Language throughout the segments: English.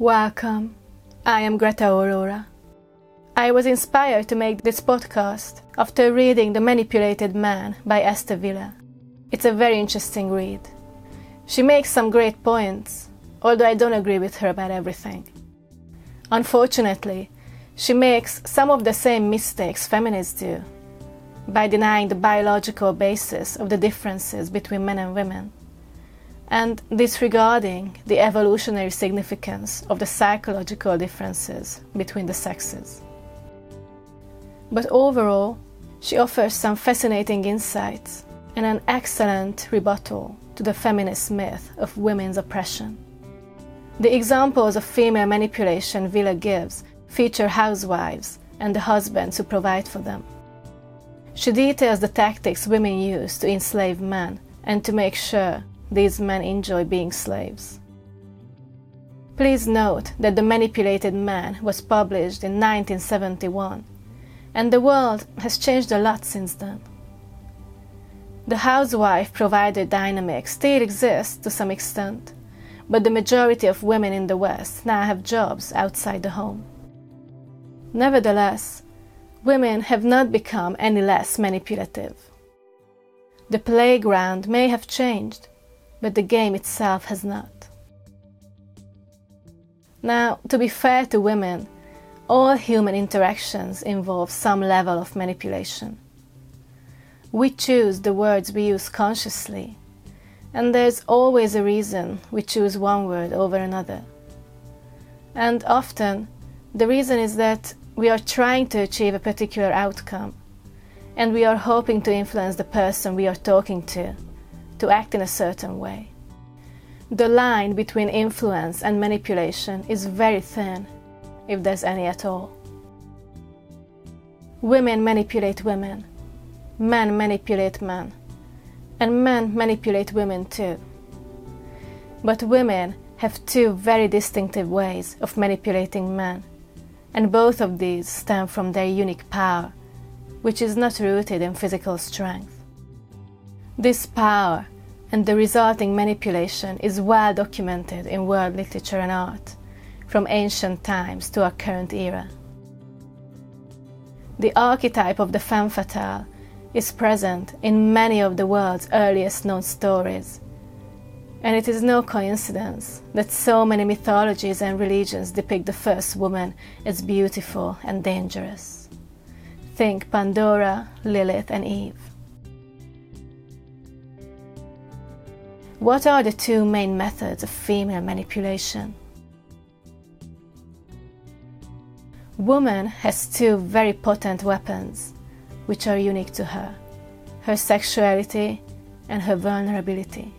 Welcome. I am Greta Aurora. I was inspired to make this podcast after reading The Manipulated Man by Esther Vilar. It's a very interesting read. She makes some great points, although I don't agree with her about everything. Unfortunately, she makes some of the same mistakes feminists do by denying the biological basis of the differences between men and women and disregarding the evolutionary significance of the psychological differences between the sexes. But overall, she offers some fascinating insights and an excellent rebuttal to the feminist myth of women's oppression. The examples of female manipulation Vilar gives feature housewives and the husbands who provide for them. She details the tactics women use to enslave men and to make sure these men enjoy being slaves. Please note that The Manipulated Man was published in 1971, and the world has changed a lot since then. The housewife provider dynamic still exists to some extent, but the majority of women in the West now have jobs outside the home. Nevertheless, women have not become any less manipulative. The playground may have changed, but the game itself has not. Now, to be fair to women, all human interactions involve some level of manipulation. We choose the words we use consciously, and there's always a reason we choose one word over another. And often, the reason is that we are trying to achieve a particular outcome, and we are hoping to influence the person we are talking to to act in a certain way. The line between influence and manipulation is very thin, if there's any at all. Women manipulate women, men manipulate men, and men manipulate women too. But women have two very distinctive ways of manipulating men, and both of these stem from their unique power, which is not rooted in physical strength. This power and the resulting manipulation is well documented in world literature and art, from ancient times to our current era. The archetype of the femme fatale is present in many of the world's earliest known stories, and it is no coincidence that so many mythologies and religions depict the first woman as beautiful and dangerous. Think Pandora, Lilith, and Eve. What are the two main methods of female manipulation? Woman has two very potent weapons, which are unique to her her sexuality and her vulnerability.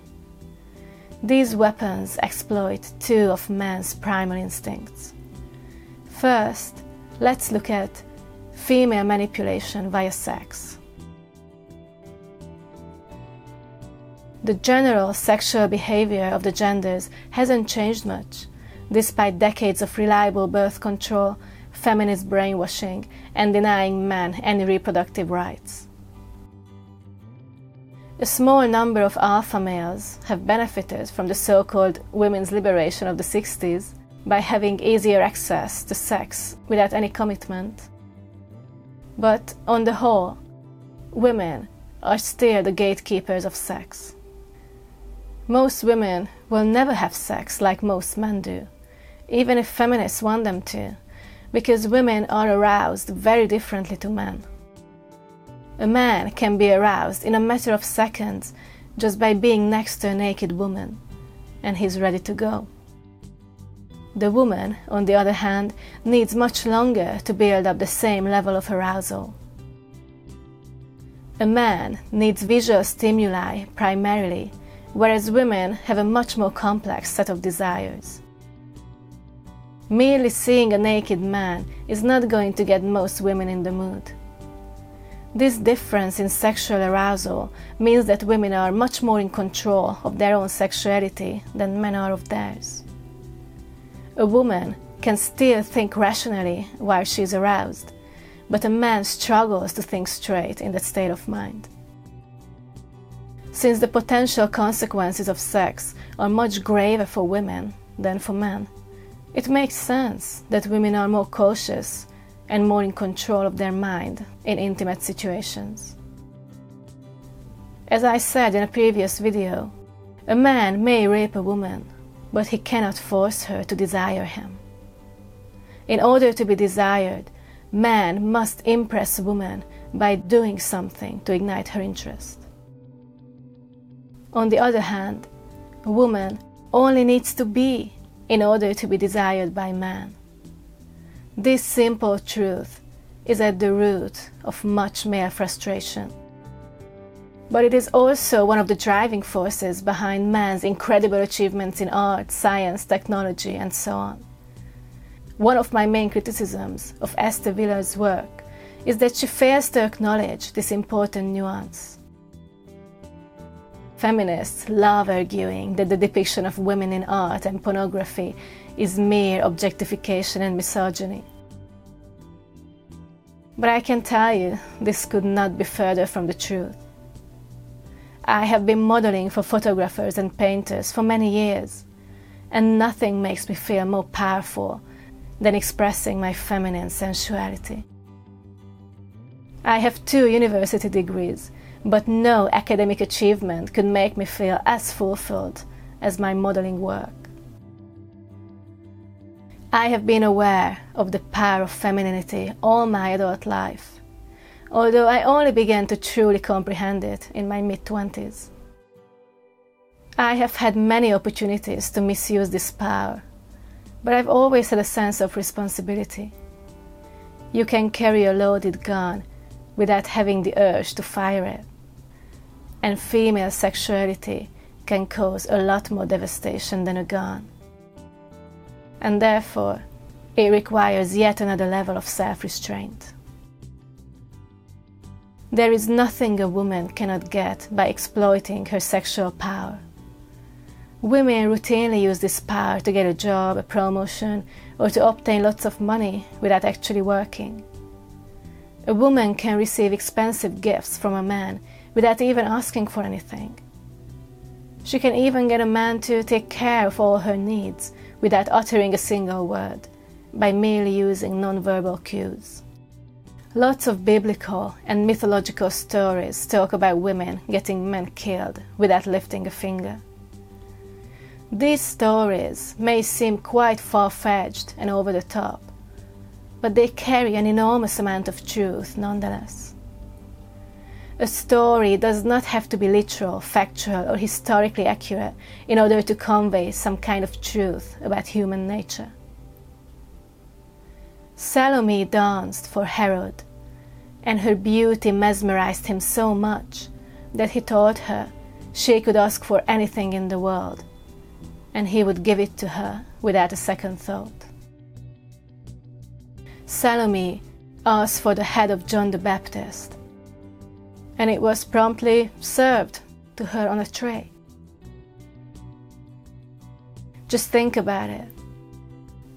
These weapons exploit two of man's primal instincts. First, let's look at female manipulation via sex. The general sexual behavior of the genders hasn't changed much, despite decades of reliable birth control, feminist brainwashing, and denying men any reproductive rights. A small number of alpha males have benefited from the so called women's liberation of the 60s by having easier access to sex without any commitment. But on the whole, women are still the gatekeepers of sex. Most women will never have sex like most men do, even if feminists want them to, because women are aroused very differently to men. A man can be aroused in a matter of seconds just by being next to a naked woman, and he's ready to go. The woman, on the other hand, needs much longer to build up the same level of arousal. A man needs visual stimuli primarily whereas women have a much more complex set of desires. Merely seeing a naked man is not going to get most women in the mood. This difference in sexual arousal means that women are much more in control of their own sexuality than men are of theirs. A woman can still think rationally while she is aroused, but a man struggles to think straight in that state of mind. Since the potential consequences of sex are much graver for women than for men, It makes sense that women are more cautious and more in control of their mind in intimate situations. As I said in a previous video, a man may rape a woman, but he cannot force her to desire him. In order to be desired, man must impress a woman by doing something to ignite her interest. On the other hand, a woman only needs to be in order to be desired by man. This simple truth is at the root of much male frustration. But it is also one of the driving forces behind man's incredible achievements in art, science, technology, and so on. One of my main criticisms of Esther Vilar's work is that she fails to acknowledge this important nuance. Feminists love arguing that the depiction of women in art and pornography is mere objectification and misogyny. But I can tell you, this could not be further from the truth. I have been modeling for photographers and painters for many years, and nothing makes me feel more powerful than expressing my feminine sensuality. I have two university degrees but no academic achievement could make me feel as fulfilled as my modeling work. I have been aware of the power of femininity all my adult life, although I only began to truly comprehend it in my mid 20s. I have had many opportunities to misuse this power, but I've always had a sense of responsibility. You can carry a loaded gun without having the urge to fire it and female sexuality can cause a lot more devastation than a gun. And therefore, it requires yet another level of self restraint. There is nothing a woman cannot get by exploiting her sexual power. Women routinely use this power to get a job, a promotion, or to obtain lots of money without actually working. A woman can receive expensive gifts from a man without even asking for anything. She can even get a man to take care of all her needs without uttering a single word, by merely using nonverbal cues. Lots of biblical and mythological stories talk about women getting men killed without lifting a finger. These stories may seem quite far fetched and over the top, but they carry an enormous amount of truth nonetheless. A story does not have to be literal, factual, or historically accurate in order to convey some kind of truth about human nature. Salome danced for Herod, and her beauty mesmerized him so much that he told her she could ask for anything in the world, and he would give it to her without a second thought. Salome asked for the head of John the Baptist, and it was promptly served to her on a tray. Just think about it.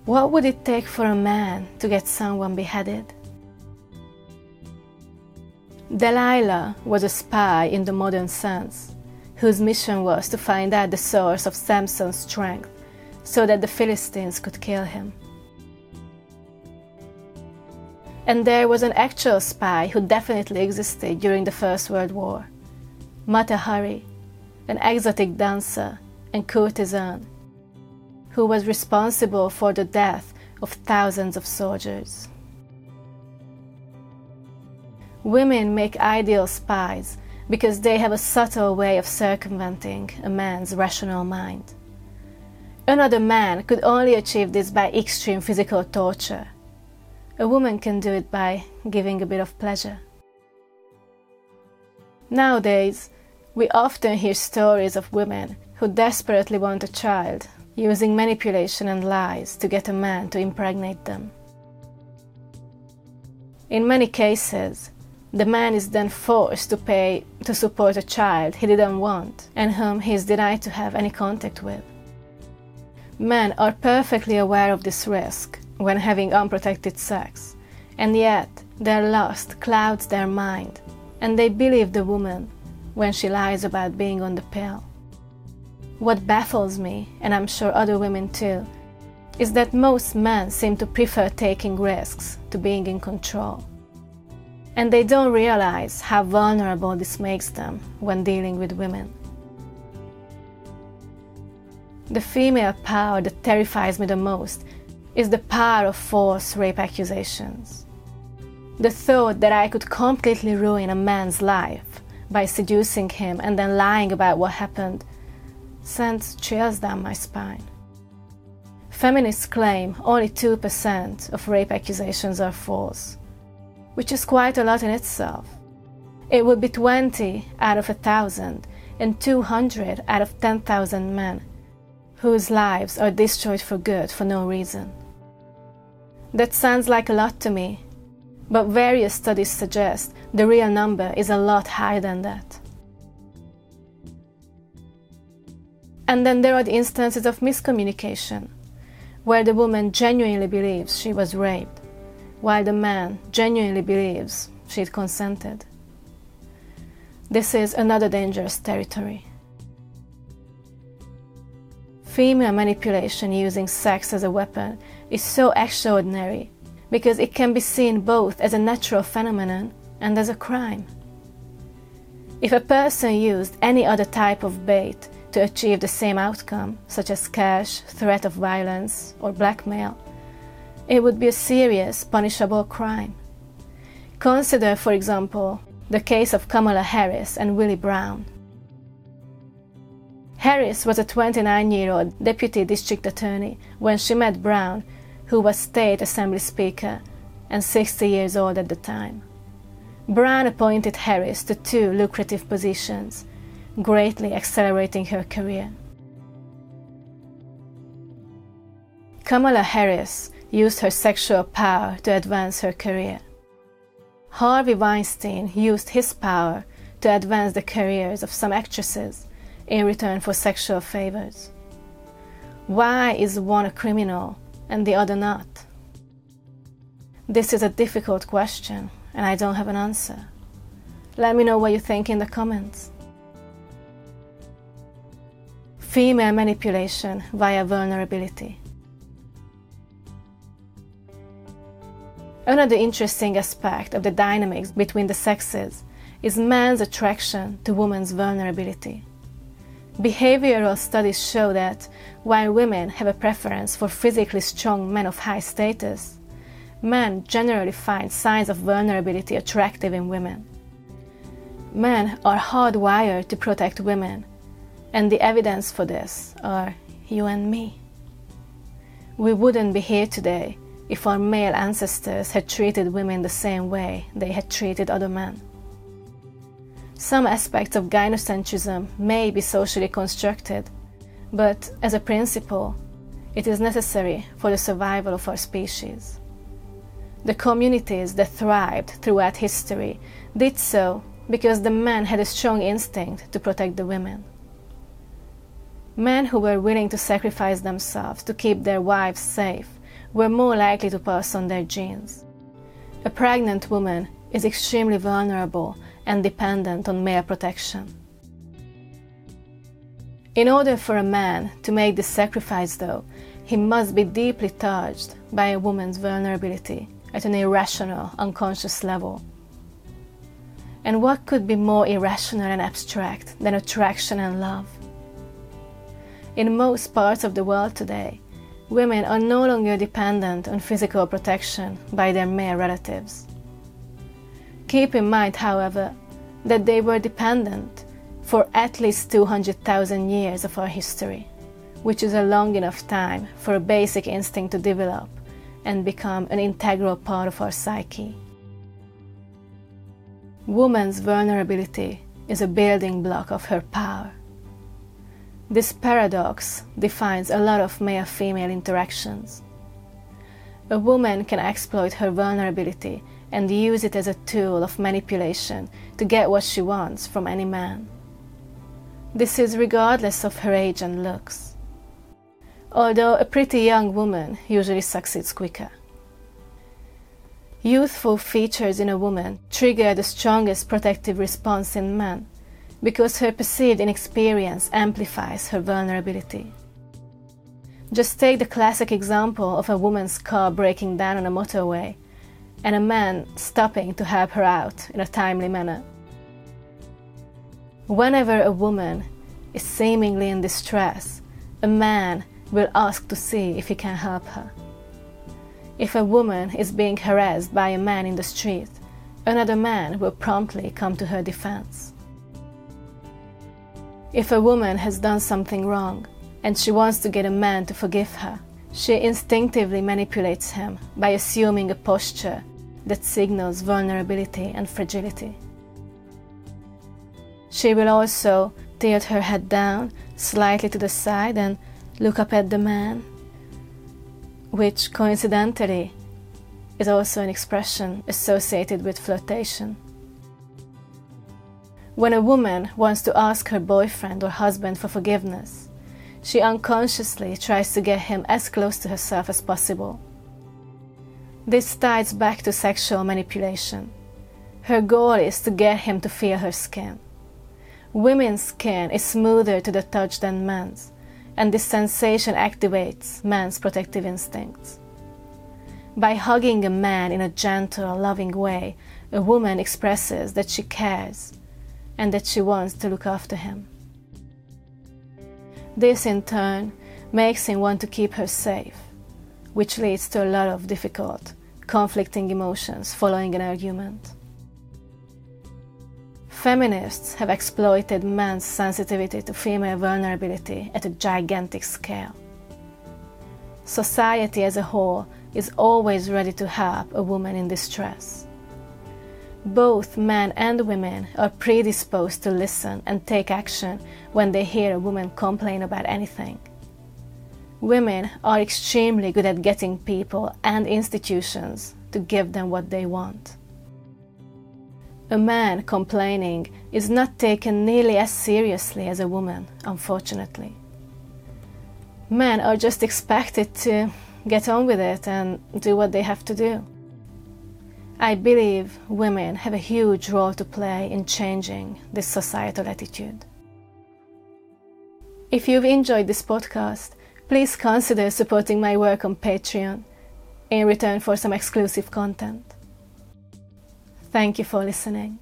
What would it take for a man to get someone beheaded? Delilah was a spy in the modern sense, whose mission was to find out the source of Samson's strength so that the Philistines could kill him. And there was an actual spy who definitely existed during the First World War Mata Hari, an exotic dancer and courtesan who was responsible for the death of thousands of soldiers. Women make ideal spies because they have a subtle way of circumventing a man's rational mind. Another man could only achieve this by extreme physical torture a woman can do it by giving a bit of pleasure. Nowadays, we often hear stories of women who desperately want a child, using manipulation and lies to get a man to impregnate them. In many cases, the man is then forced to pay to support a child he didn't want and whom he is denied to have any contact with. Men are perfectly aware of this risk when having unprotected sex, and yet their lust clouds their mind, and they believe the woman when she lies about being on the pill. What baffles me, and I'm sure other women too, is that most men seem to prefer taking risks to being in control. And they don't realize how vulnerable this makes them when dealing with women. The female power that terrifies me the most is the power of false rape accusations. The thought that I could completely ruin a man's life by seducing him and then lying about what happened sends chills down my spine. Feminists claim only 2% of rape accusations are false, which is quite a lot in itself. It would be 20 out of a thousand and 200 out of 10,000 men whose lives are destroyed for good for no reason. That sounds like a lot to me, but various studies suggest the real number is a lot higher than that. And then there are the instances of miscommunication, where the woman genuinely believes she was raped, while the man genuinely believes she'd consented. This is another dangerous territory. Female manipulation using sex as a weapon is so extraordinary because it can be seen both as a natural phenomenon and as a crime. If a person used any other type of bait to achieve the same outcome, such as cash, threat of violence, or blackmail, it would be a serious, punishable crime. Consider, for example, the case of Kamala Harris and Willie Brown. Harris was a 29 year old deputy district attorney when she met Brown, who was state assembly speaker and 60 years old at the time. Brown appointed Harris to two lucrative positions, greatly accelerating her career. Kamala Harris used her sexual power to advance her career. Harvey Weinstein used his power to advance the careers of some actresses in return for sexual favors? Why is one a criminal and the other not? This is a difficult question, and I don't have an answer. Let me know what you think in the comments. Female manipulation via vulnerability. Another interesting aspect of the dynamics between the sexes is man's attraction to woman's vulnerability. Behavioral studies show that while women have a preference for physically strong men of high status, men generally find signs of vulnerability attractive in women. Men are hardwired to protect women, and the evidence for this are you and me. We wouldn't be here today if our male ancestors had treated women the same way they had treated other men. Some aspects of gynocentrism may be socially constructed, but as a principle, it is necessary for the survival of our species. The communities that thrived throughout history did so because the men had a strong instinct to protect the women. Men who were willing to sacrifice themselves to keep their wives safe were more likely to pass on their genes. A pregnant woman is extremely vulnerable and dependent on male protection. In order for a man to make this sacrifice, though, he must be deeply touched by a woman's vulnerability at an irrational, unconscious level. And what could be more irrational and abstract than attraction and love? In most parts of the world today, women are no longer dependent on physical protection by their male relatives. Keep in mind, however, that they were dependent for at least 200,000 years of our history, which is a long enough time for a basic instinct to develop and become an integral part of our psyche. Woman's vulnerability is a building block of her power. This paradox defines a lot of male female interactions. A woman can exploit her vulnerability and use it as a tool of manipulation to get what she wants from any man. This is regardless of her age and looks. Although a pretty young woman usually succeeds quicker. Youthful features in a woman trigger the strongest protective response in men because her perceived inexperience amplifies her vulnerability. Just take the classic example of a woman's car breaking down on a motorway and a man stopping to help her out in a timely manner. Whenever a woman is seemingly in distress, a man will ask to see if he can help her. If a woman is being harassed by a man in the street, another man will promptly come to her defense. If a woman has done something wrong and she wants to get a man to forgive her, she instinctively manipulates him by assuming a posture that signals vulnerability and fragility. She will also tilt her head down slightly to the side and look up at the man, which coincidentally is also an expression associated with flirtation. When a woman wants to ask her boyfriend or husband for forgiveness, she unconsciously tries to get him as close to herself as possible. This ties back to sexual manipulation. Her goal is to get him to feel her skin. Women's skin is smoother to the touch than men's, and this sensation activates men's protective instincts. By hugging a man in a gentle, loving way, a woman expresses that she cares and that she wants to look after him. This, in turn, makes him want to keep her safe, which leads to a lot of difficult, conflicting emotions following an argument. Feminists have exploited men's sensitivity to female vulnerability at a gigantic scale. Society as a whole is always ready to help a woman in distress. Both men and women are predisposed to listen and take action when they hear a woman complain about anything. Women are extremely good at getting people and institutions to give them what they want a man complaining is not taken nearly as seriously as a woman, unfortunately. Men are just expected to get on with it and do what they have to do. I believe women have a huge role to play in changing this societal attitude. If you've enjoyed this podcast, please consider supporting my work on Patreon in return for some exclusive content. Thank you for listening.